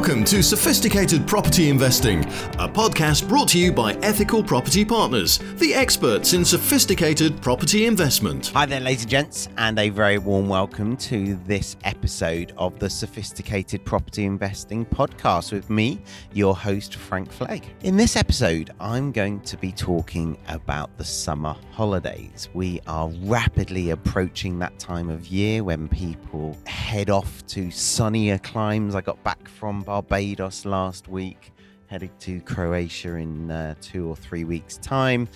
Welcome to Sophisticated Property Investing, a podcast brought to you by Ethical Property Partners, the experts in sophisticated property investment. Hi there, ladies and gents, and a very warm welcome to this episode of the Sophisticated Property Investing podcast with me, your host, Frank Flegg. In this episode, I'm going to be talking about the summer holidays. We are rapidly approaching that time of year when people head off to sunnier climes. I got back from Barbados last week headed to Croatia in uh, two or three weeks' time,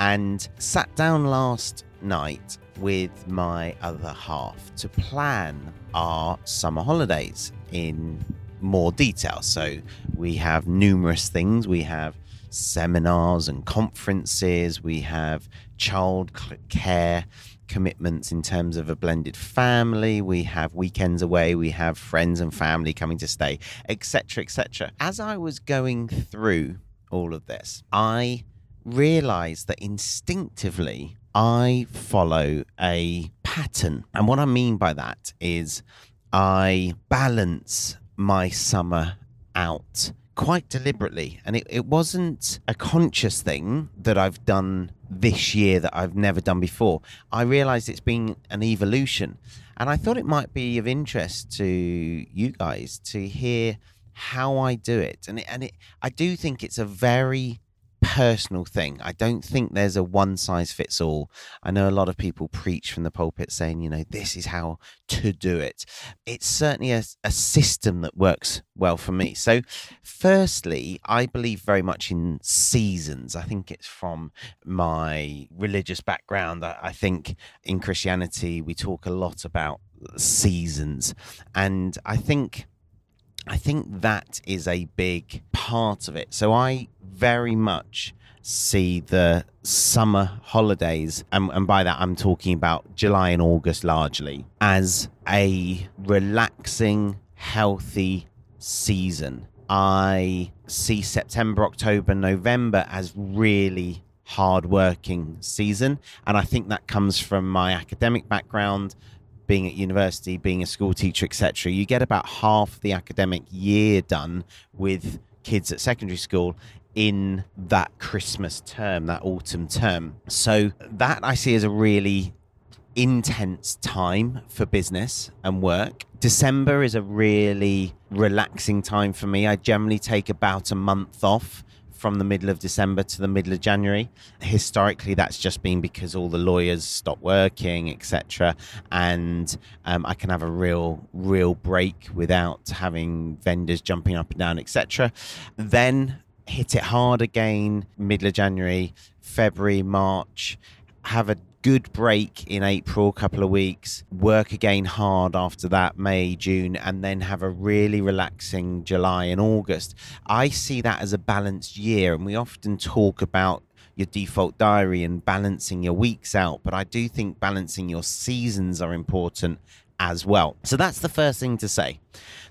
and sat down last night with my other half to plan our summer holidays in more detail. So we have numerous things. We have seminars and conferences. We have child care commitments in terms of a blended family. We have weekends away. We have friends and family coming to stay, etc., etc. As I was going through all of this, I realized that instinctively I follow a pattern. And what I mean by that is I balance my summer out quite deliberately. And it, it wasn't a conscious thing that I've done this year that I've never done before. I realized it's been an evolution. And I thought it might be of interest to you guys to hear how I do it. And it, and it, I do think it's a very personal thing. I don't think there's a one size fits all. I know a lot of people preach from the pulpit saying, you know, this is how to do it. It's certainly a, a system that works well for me. So, firstly, I believe very much in seasons. I think it's from my religious background. I, I think in Christianity, we talk a lot about seasons. And I think I think that is a big part of it. So I very much see the summer holidays, and, and, by that I'm talking about July and August largely, as a relaxing, healthy season. I see September, October, November as really hard working season. And I think that comes from my academic background, being at university, being a school teacher, etc., you get about half the academic year done with kids at secondary school in that Christmas term, that autumn term. So that I see as a really intense time for business and work. December is a really relaxing time for me. I generally take about a month off from the middle of December to the middle of January. Historically, that's just been because all the lawyers stop working, etc., and um, I can have a real, real break without having vendors jumping up and down, etc. Then hit it hard again, middle of January, February, March. Have a good break in April, couple of weeks, work again hard after that, May, June, and then have a really relaxing July and August. I see that as a balanced year, and we often talk about your default diary and balancing your weeks out, but I do think balancing your seasons are important as well. So that's the first thing to say.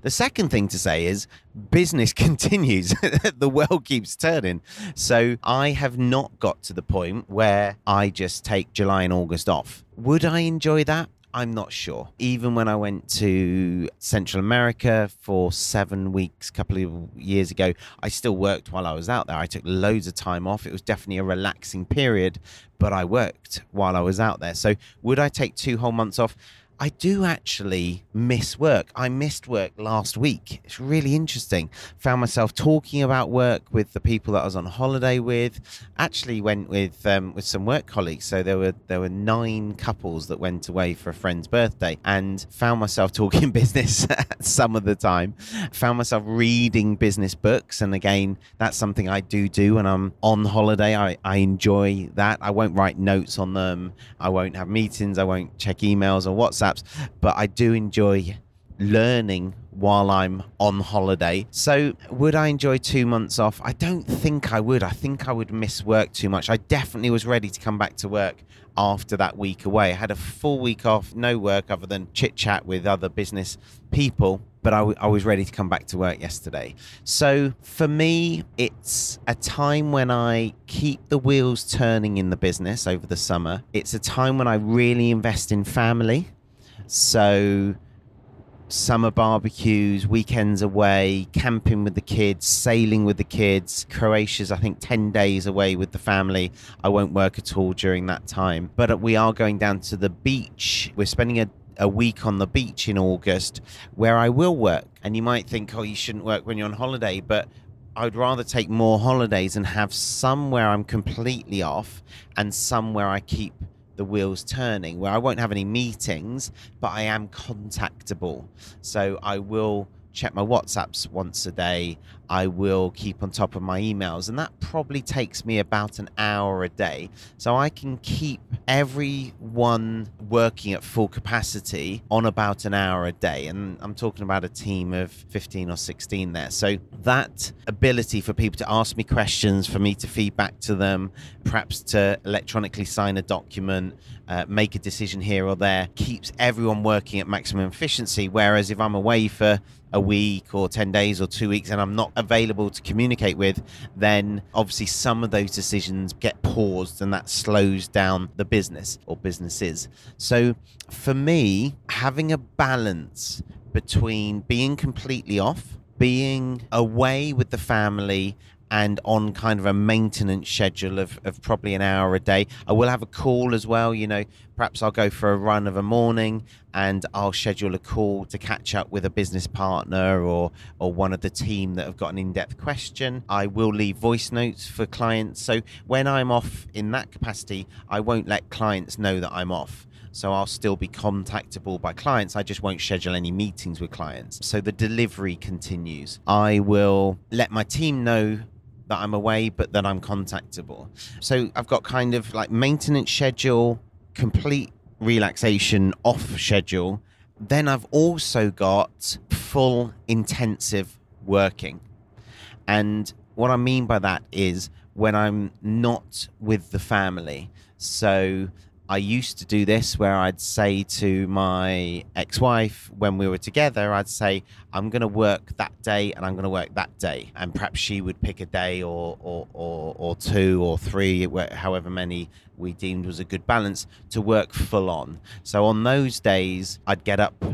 The second thing to say is business continues. the world keeps turning. So I have not got to the point where I just take July and August off. Would I enjoy that? I'm not sure. Even when I went to Central America for seven weeks a couple of years ago, I still worked while I was out there. I took loads of time off. It was definitely a relaxing period, but I worked while I was out there. So, would I take two whole months off? I do actually miss work. I missed work last week. It's really interesting. Found myself talking about work with the people that I was on holiday with. Actually, went with um, with some work colleagues. So there were there were nine couples that went away for a friend's birthday, and found myself talking business some of the time. Found myself reading business books, and again, that's something I do do when I'm on holiday. I I enjoy that. I won't write notes on them. I won't have meetings. I won't check emails or WhatsApp but I do enjoy learning while I'm on holiday. So, would I enjoy two months off? I don't think I would. I think I would miss work too much. I definitely was ready to come back to work after that week away. I had a full week off, no work other than chit chat with other business people. But I, w- I was ready to come back to work yesterday. So for me, it's a time when I keep the wheels turning in the business over the summer. It's a time when I really invest in family. So summer barbecues, weekends away, camping with the kids, sailing with the kids. Croatia's, I think, 10 days away with the family. I won't work at all during that time. But we are going down to the beach. We're spending a a week on the beach in August where I will work. And you might think, oh, you shouldn't work when you're on holiday, but I'd rather take more holidays and have some where I'm completely off and some where I keep the wheels turning, where I won't have any meetings, but I am contactable. So I will check my WhatsApps once a day. I will keep on top of my emails, and that probably takes me about an hour a day. So I can keep everyone working at full capacity on about an hour a day. And I'm talking about a team of 15 or 16 there. So that ability for people to ask me questions, for me to feedback to them, perhaps to electronically sign a document, uh, make a decision here or there, keeps everyone working at maximum efficiency. Whereas if I'm away for a week or 10 days or two weeks and I'm not available to communicate with, then obviously some of those decisions get paused and that slows down the business or businesses. So for me, having a balance between being completely off, being away with the family and on kind of a maintenance schedule of, of probably an hour a day. I will have a call as well, you know, perhaps I'll go for a run of a morning and I'll schedule a call to catch up with a business partner or or one of the team that have got an in-depth question. I will leave voice notes for clients. So when I'm off in that capacity, I won't let clients know that I'm off. So I'll still be contactable by clients. I just won't schedule any meetings with clients. So the delivery continues. I will let my team know that I'm away, but that I'm contactable. So I've got kind of like maintenance schedule, complete relaxation off schedule. Then I've also got full intensive working. And what I mean by that is when I'm not with the family. So I used to do this where I'd say to my ex wife when we were together, I'd say, I'm going to work that day and I'm going to work that day. And perhaps she would pick a day or, or, or, or two or three, however many we deemed was a good balance to work full on. So on those days, I'd get up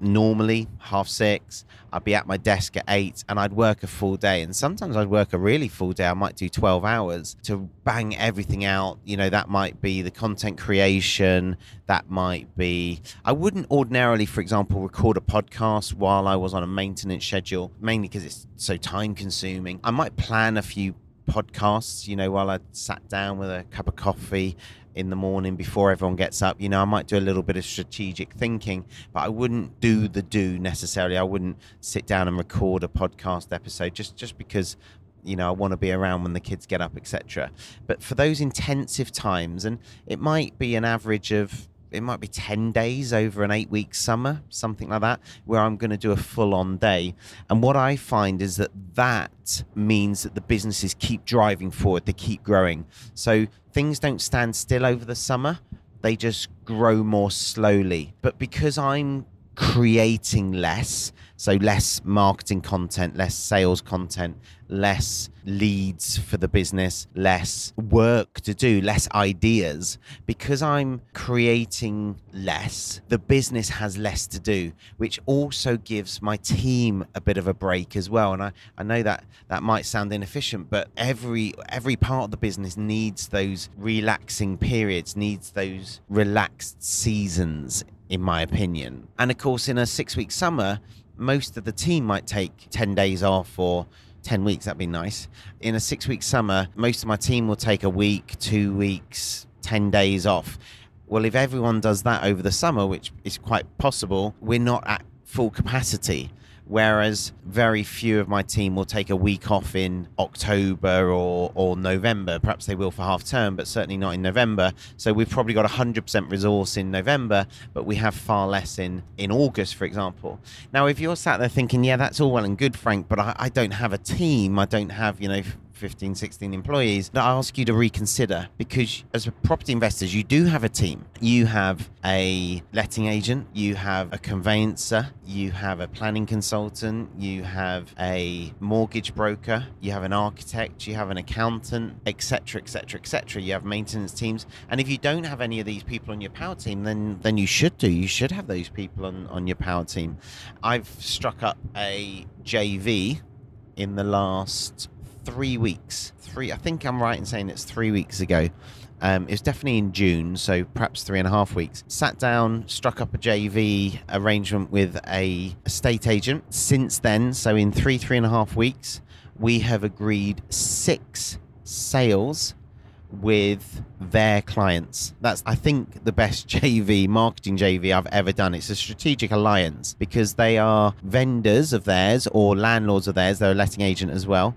normally half six. I'd be at my desk at eight and I'd work a full day. And sometimes I'd work a really full day. I might do 12 hours to bang everything out. You know, that might be the content creation. That might be, I wouldn't ordinarily, for example, record a podcast while I was on a maintenance schedule, mainly because it's so time consuming. I might plan a few podcasts, you know, while I sat down with a cup of coffee in the morning before everyone gets up. You know, I might do a little bit of strategic thinking, but I wouldn't do the do necessarily. I wouldn't sit down and record a podcast episode just just because you know, I want to be around when the kids get up, etc. But for those intensive times, and it might be an average of it might be 10 days over an eight week summer, something like that, where I'm going to do a full on day. And what I find is that that means that the businesses keep driving forward, they keep growing. So things don't stand still over the summer, they just grow more slowly. But because I'm creating less, so less marketing content, less sales content, less leads for the business, less work to do, less ideas. Because I'm creating less, the business has less to do, which also gives my team a bit of a break as well. And I, I know that that might sound inefficient, but every every part of the business needs those relaxing periods, needs those relaxed seasons in my opinion. And of course, in a six week summer, most of the team might take 10 days off or 10 weeks. That'd be nice. In a six week summer, most of my team will take a week, two weeks, 10 days off. Well, if everyone does that over the summer, which is quite possible, we're not at full capacity whereas very few of my team will take a week off in October or, or November. Perhaps they will for half term, but certainly not in November. So we've probably got 100% resource in November, but we have far less in, in August, for example. Now, if you're sat there thinking, yeah, that's all well and good, Frank, but I, I don't have a team, I don't have, you know, 15, 16 employees that I ask you to reconsider because as a property investors, you do have a team. You have a letting agent, you have a conveyancer, you have a planning consultant, you have a mortgage broker, you have an architect, you have an accountant, etc., etc., etc. You have maintenance teams, and if you don't have any of these people on your power team, then then you should do. You should have those people on on your power team. I've struck up a JV in the last three weeks. Three, I think I'm right in saying it's three weeks ago. Um, it was definitely in June, so perhaps three and a half weeks. Sat down, struck up a JV arrangement with a estate agent. Since then, so in three, three and a half weeks, we have agreed six sales with their clients. That's, I think, the best JV, marketing JV I've ever done. It's a strategic alliance because they are vendors of theirs or landlords of theirs, they're a letting agent as well,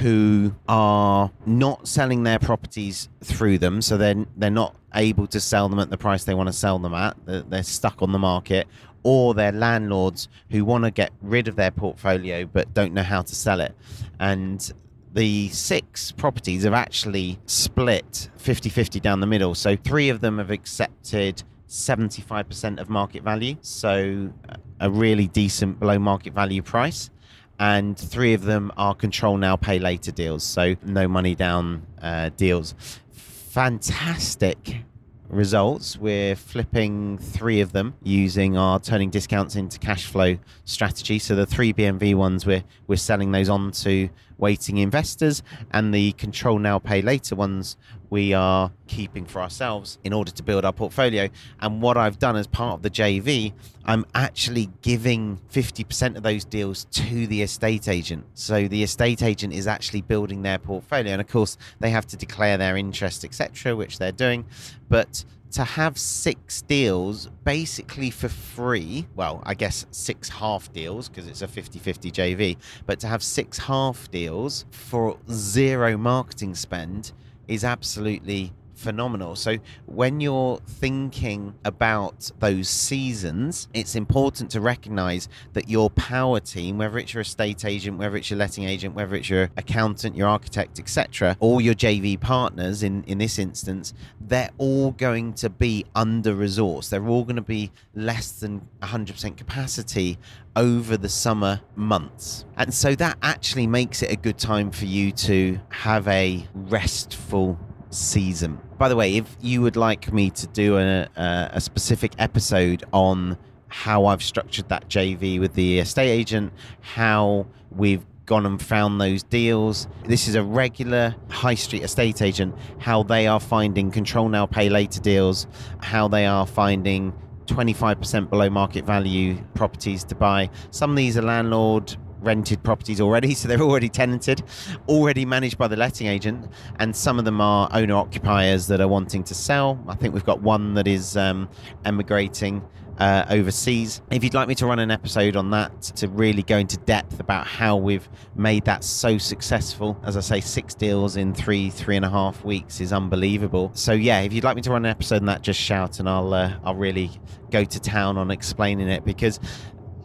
who are not selling their properties through them. So they're, they're not able to sell them at the price they want to sell them at. They're, stuck on the market. Or they're landlords who want to get rid of their portfolio but don't know how to sell it. And the six properties have actually split 50 50 down the middle. So three of them have accepted 75% of market value. So a really decent below market value price. And three of them are control now, pay later deals. So no money down uh, deals. Fantastic results. We're flipping three of them using our turning discounts into cash flow strategy. So the three BMV ones, we're we're selling those on to waiting investors, and the control now pay later ones we are keeping for ourselves in order to build our portfolio. And what I've done as part of the JV, I'm actually giving 50% of those deals to the estate agent. So the estate agent is actually building their portfolio. And of course, they have to declare their interest, etc., which they're doing. But to have six deals basically for free, well, I guess six half deals because it's a 50 50 JV, but to have six half deals for zero marketing spend is absolutely phenomenal. So when you're thinking about those seasons, it's important to recognize that your power team, whether it's your estate agent, whether it's your letting agent, whether it's your accountant, your architect, etc., or your JV partners in in this instance, they're all going to be under resourced. They're all going to be less than 100% capacity over the summer months. And so that actually makes it a good time for you to have a restful season. By the way, if you would like me to do a, a, a specific episode on how I've structured that JV with the estate agent, how we've gone and found those deals. This is a regular high street estate agent, how they are finding control now, pay later deals, how they are finding 25% below market value properties to buy. Some of these are landlord rented properties already, so they're already tenanted, already managed by the letting agent, and some of them are owner occupiers that are wanting to sell. I think we've got one that is um, emigrating. Uh, overseas. If you'd like me to run an episode on that to really go into depth about how we've made that so successful, as I say, six deals in three, three and a half weeks is unbelievable. So yeah, if you'd like me to run an episode on that, just shout and I'll uh, I'll really go to town on explaining it because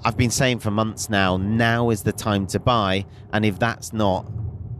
I've been saying for months now, now is the time to buy. And if that's not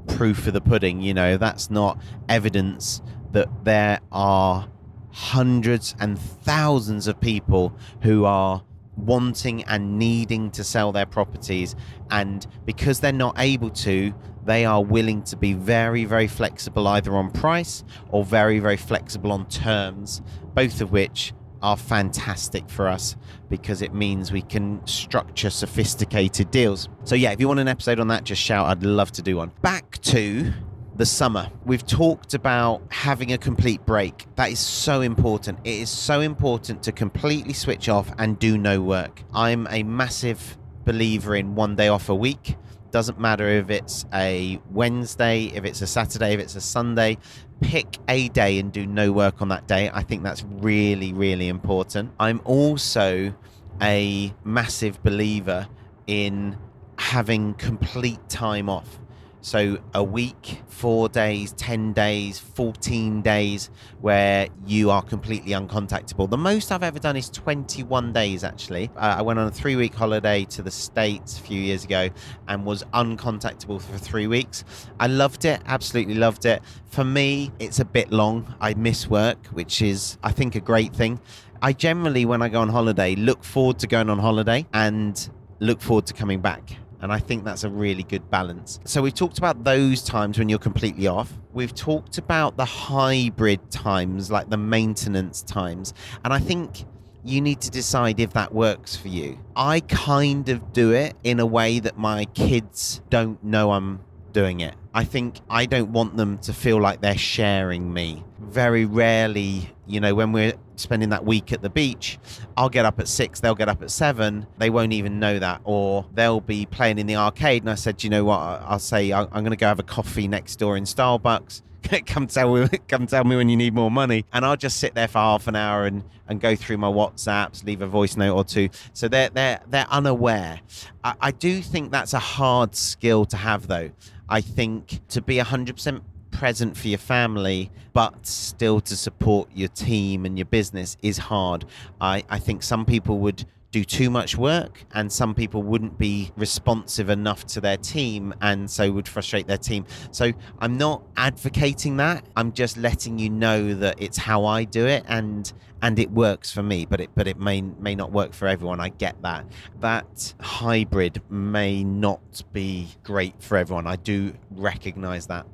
proof of the pudding, you know, that's not evidence that there are hundreds and thousands of people who are wanting and needing to sell their properties. And because they're not able to, they are willing to be very, very flexible either on price or very, very flexible on terms, both of which are fantastic for us because it means we can structure sophisticated deals. So, yeah, if you want an episode on that, just shout. I'd love to do one. Back to the summer. We've talked about having a complete break. That is so important. It is so important to completely switch off and do no work. I'm a massive believer in one day off a week. Doesn't matter if it's a Wednesday, if it's a Saturday, if it's a Sunday. Pick a day and do no work on that day. I think that's really, really important. I'm also a massive believer in having complete time off. So a week, four days, 10 days, 14 days where you are completely uncontactable. The most I've ever done is 21 days, actually. Uh, I went on a three week holiday to the States a few years ago and was uncontactable for three weeks. I loved it, absolutely loved it. For me, it's a bit long. I miss work, which is, I think, a great thing. I generally, when I go on holiday, look forward to going on holiday and look forward to coming back. And I think that's a really good balance. So we've talked about those times when you're completely off. We've talked about the hybrid times, like the maintenance times. And I think you need to decide if that works for you. I kind of do it in a way that my kids don't know I'm doing it. I think I don't want them to feel like they're sharing me. Very rarely, you know, when we're spending that week at the beach, I'll get up at six, they'll get up at seven. They won't even know that. Or they'll be playing in the arcade. And I said, you know what? I'll say, I'm going to go have a coffee next door in Starbucks. come tell me, come tell me when you need more money, and I'll just sit there for half an hour and, and go through my WhatsApps, leave a voice note or two. So they're they're they're unaware. I, I do think that's a hard skill to have, though. I think to be hundred percent present for your family, but still to support your team and your business is hard. I, I think some people would do too much work and some people wouldn't be responsive enough to their team and so would frustrate their team so i'm not advocating that i'm just letting you know that it's how i do it and and it works for me but it but it may may not work for everyone i get that that hybrid may not be great for everyone i do recognize that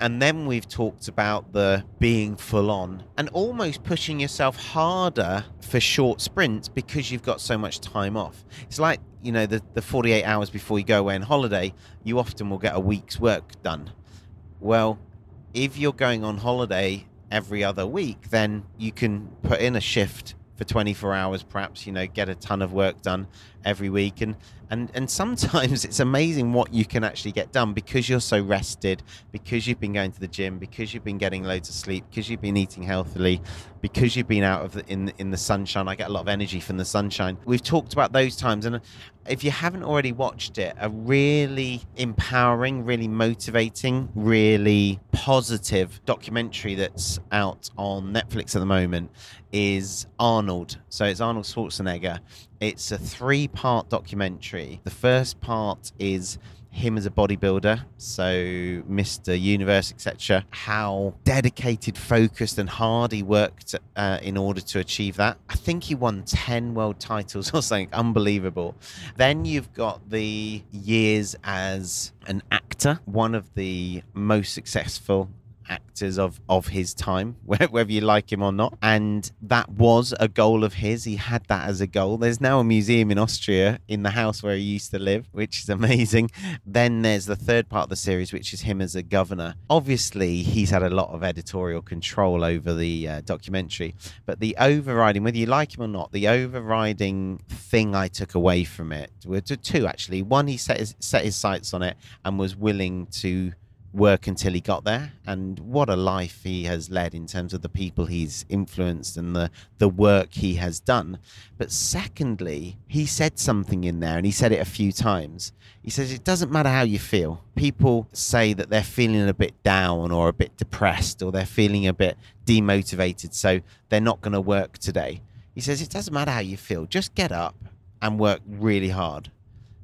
and then we've talked about the being full on and almost pushing yourself harder for short sprints because you've got so much time off. It's like, you know, the, the 48 hours before you go away on holiday, you often will get a week's work done. Well, if you're going on holiday every other week, then you can put in a shift for 24 hours perhaps you know get a ton of work done every week. And and and sometimes it's amazing what you can actually get done because you're so rested because you've been going to the gym because you've been getting loads of sleep because you've been eating healthily because you've been out of the, in in the sunshine I get a lot of energy from the sunshine. We've talked about those times and if you haven't already watched it a really empowering really motivating really positive documentary that's out on Netflix at the moment is Arnold. So it's Arnold Schwarzenegger. It's a three part documentary. The first part is him as a bodybuilder, so Mr. Universe, etc. How dedicated, focused, and hard he worked uh, in order to achieve that. I think he won 10 world titles or something unbelievable. Then you've got the years as an actor, one of the most successful actors of of his time, whether you like him or not. And that was a goal of his. He had that as a goal. There's now a museum in Austria in the house where he used to live, which is amazing. Then there's the third part of the series, which is him as a governor. Obviously, he's had a lot of editorial control over the uh, documentary, but the overriding, whether you like him or not, the overriding thing I took away from it were two actually. One, he set his, set his sights on it and was willing to work until he got there. And what a life he has led in terms of the people he's influenced and the the work he has done. But secondly he said something in there and he said it a few times. He says it doesn't matter how you feel. People say that they're feeling a bit down or a bit depressed or they're feeling a bit demotivated so they're not going to work today. He says it doesn't matter how you feel. Just get up and work really hard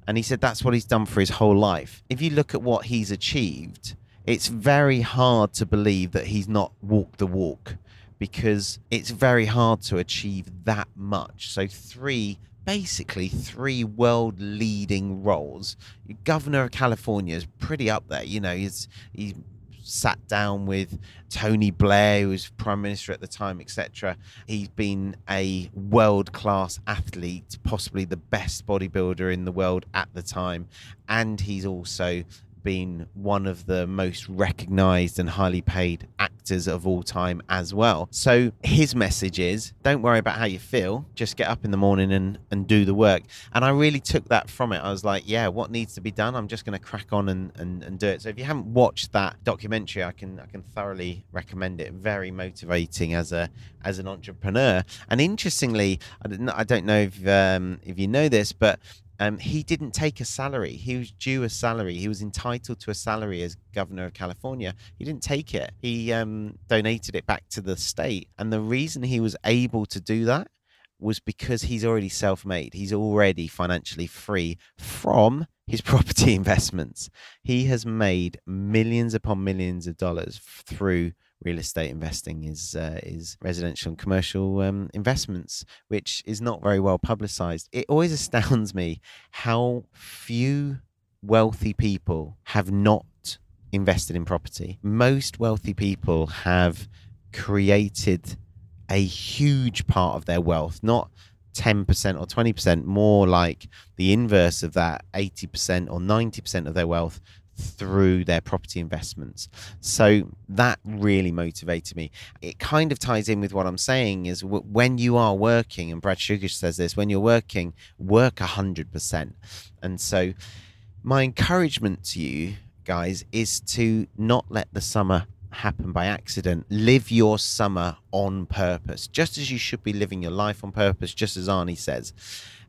and he said that's what he's done for his whole life. If you look at what he's achieved, it's very hard to believe that he's not walked the walk because it's very hard to achieve that much. So, three basically three world leading roles. Governor of California is pretty up there. You know, he's he's sat down with Tony Blair, who was prime minister at the time, etc. He's been a world class athlete, possibly the best bodybuilder in the world at the time, and he's also been one of the most recognized and highly paid actors of all time as well. So his message is don't worry about how you feel, just get up in the morning and, and do the work. And I really took that from it. I was like, yeah, what needs to be done? I'm just going to crack on and, and, and do it. So if you haven't watched that documentary, I can I can thoroughly recommend it. Very motivating as a as an entrepreneur. And interestingly, I don't know if um, if you know this, but um, he didn't take a salary. He was due a salary. He was entitled to a salary as governor of California. He didn't take it. He um, donated it back to the state. And the reason he was able to do that was because he's already self made. He's already financially free from his property investments. He has made millions upon millions of dollars through real estate investing is uh, is residential and commercial um, investments, which is not very well publicized. It always astounds me how few wealthy people have not invested in property. Most wealthy people have created a huge part of their wealth, not 10% or 20%, more like the inverse of that, 80% or 90% of their wealth through their property investments. So that really motivated me. It kind of ties in with what I'm saying is when you are working, and Brad Sugars says this, when you're working, work 100%. And so my encouragement to you guys is to not let the summer happen by accident. Live your summer on purpose, just as you should be living your life on purpose, just as Arnie says.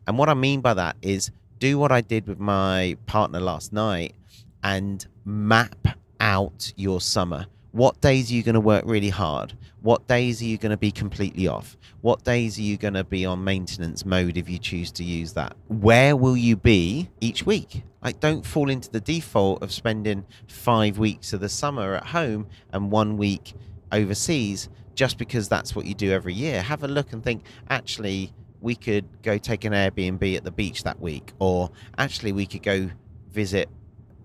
And what I mean by that is do what I did with my partner last night and map out your summer. What days are you going to work really hard? What days are you going to be completely off? What days are you going to be on maintenance mode if you choose to use that? Where will you be each week? Like, don't fall into the default of spending five weeks of the summer at home and one week overseas just because that's what you do every year. Have a look and think, actually, we could go take an Airbnb at the beach that week, or actually, we could go visit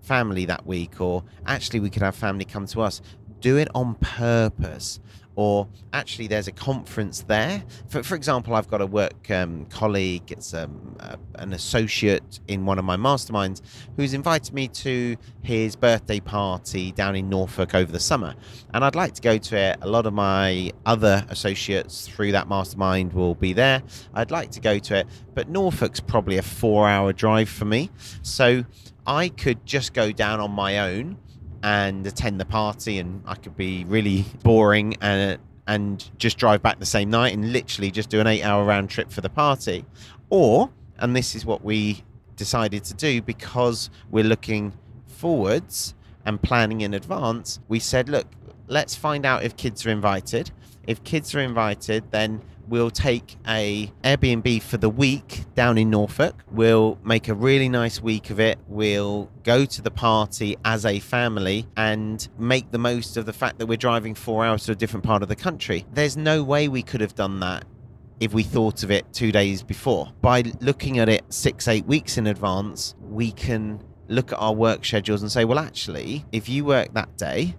family that week, or actually we could have family come to us. Do it on purpose. Or actually, there's a conference there. For, for example, I've got a work um, colleague, it's um, uh, an associate in one of my masterminds, who's invited me to his birthday party down in Norfolk over the summer. And I'd like to go to it. A lot of my other associates through that mastermind will be there. I'd like to go to it, but Norfolk's probably a four hour drive for me. So I could just go down on my own and attend the party, and I could be really boring and and just drive back the same night and literally just do an eight-hour round trip for the party. Or, and this is what we decided to do because we're looking forwards and planning in advance. We said, look, let's find out if kids are invited. If kids are invited, then we'll take a Airbnb for the week down in Norfolk. We'll make a really nice week of it. We'll go to the party as a family and make the most of the fact that we're driving four hours to a different part of the country. There's no way we could have done that if we thought of it two days before. By looking at it six, eight weeks in advance, we can look at our work schedules and say, well, actually, if you work that day,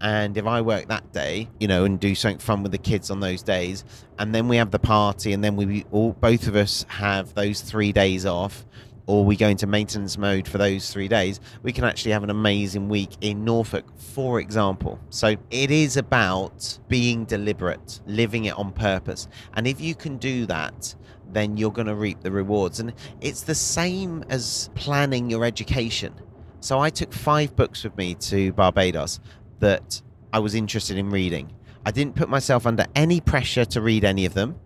and if I work that day, you know, and do something fun with the kids on those days, and then we have the party, and then we all both of us have those three days off, or we go into maintenance mode for those three days, we can actually have an amazing week in Norfolk, for example. So it is about being deliberate, living it on purpose. And if you can do that, then you're going to reap the rewards. And it's the same as planning your education. So I took five books with me to Barbados that I was interested in reading. I didn't put myself under any pressure to read any of them,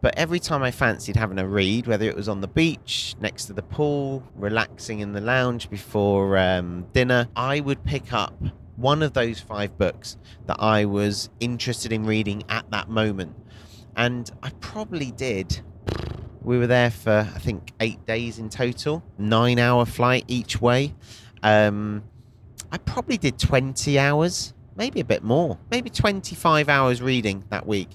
but every time I fancied having a read, whether it was on the beach, next to the pool, relaxing in the lounge before um, dinner, I would pick up one of those five books that I was interested in reading at that moment. And I probably did. We were there for, I think, eight days in total, nine hour flight each way. Um, I probably did 20 hours, maybe a bit more, maybe 25 hours reading that week.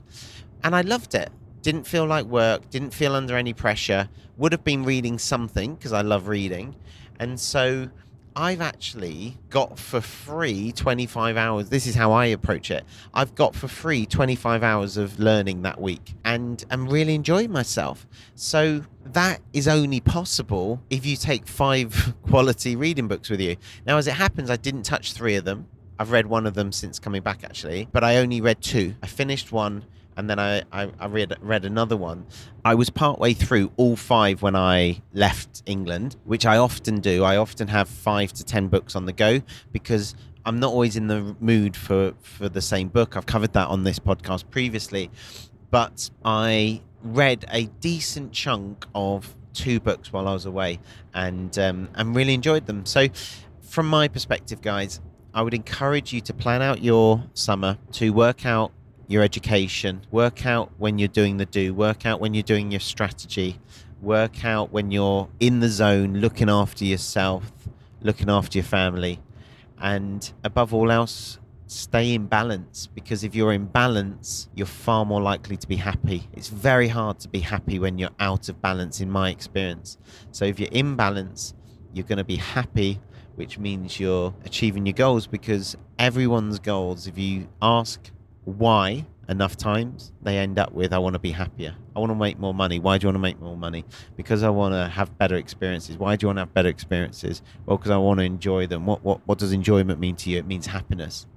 And I loved it. Didn't feel like work, didn't feel under any pressure. Would have been reading something because I love reading. And so I've actually got for free 25 hours. This is how I approach it. I've got for free 25 hours of learning that week and I'm really enjoying myself. So that is only possible if you take five quality reading books with you. Now, as it happens, I didn't touch three of them. I've read one of them since coming back, actually, but I only read two. I finished one and then I, I, I, read read another one. I was partway through all five when I left England, which I often do. I often have five to ten books on the go because I'm not always in the mood for for the same book. I've covered that on this podcast previously, but I read a decent chunk of two books while I was away, and um, and really enjoyed them. So, from my perspective, guys, I would encourage you to plan out your summer to work out your education, work out when you're doing the do, work out when you're doing your strategy, work out when you're in the zone, looking after yourself, looking after your family, and above all else, stay in balance because if you're in balance, you're far more likely to be happy. It's very hard to be happy when you're out of balance, in my experience. So if you're in balance, you're going to be happy, which means you're achieving your goals because everyone's goals, if you ask why enough times, they end up with, I want to be happier. I want to make more money. Why do you want to make more money? Because I want to have better experiences. Why do you want to have better experiences? Well, because I want to enjoy them. What, what, what does enjoyment mean to you? It means happiness.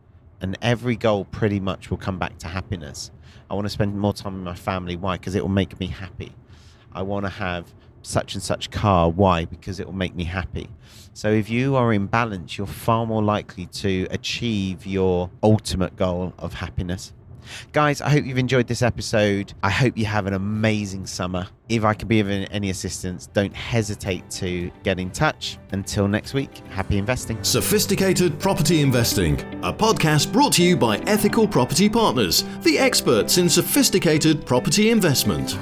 And every goal pretty much will come back to happiness. I want to spend more time with my family. Why? Because it will make me happy. I want to have such and such car. Why? Because it will make me happy. So if you are in balance, you're far more likely to achieve your ultimate goal of happiness. Guys, I hope you've enjoyed this episode. I hope you have an amazing summer. If I can be of any assistance, don't hesitate to get in touch. Until next week, happy investing. Sophisticated Property Investing, a podcast brought to you by Ethical Property Partners, the experts in sophisticated property investment.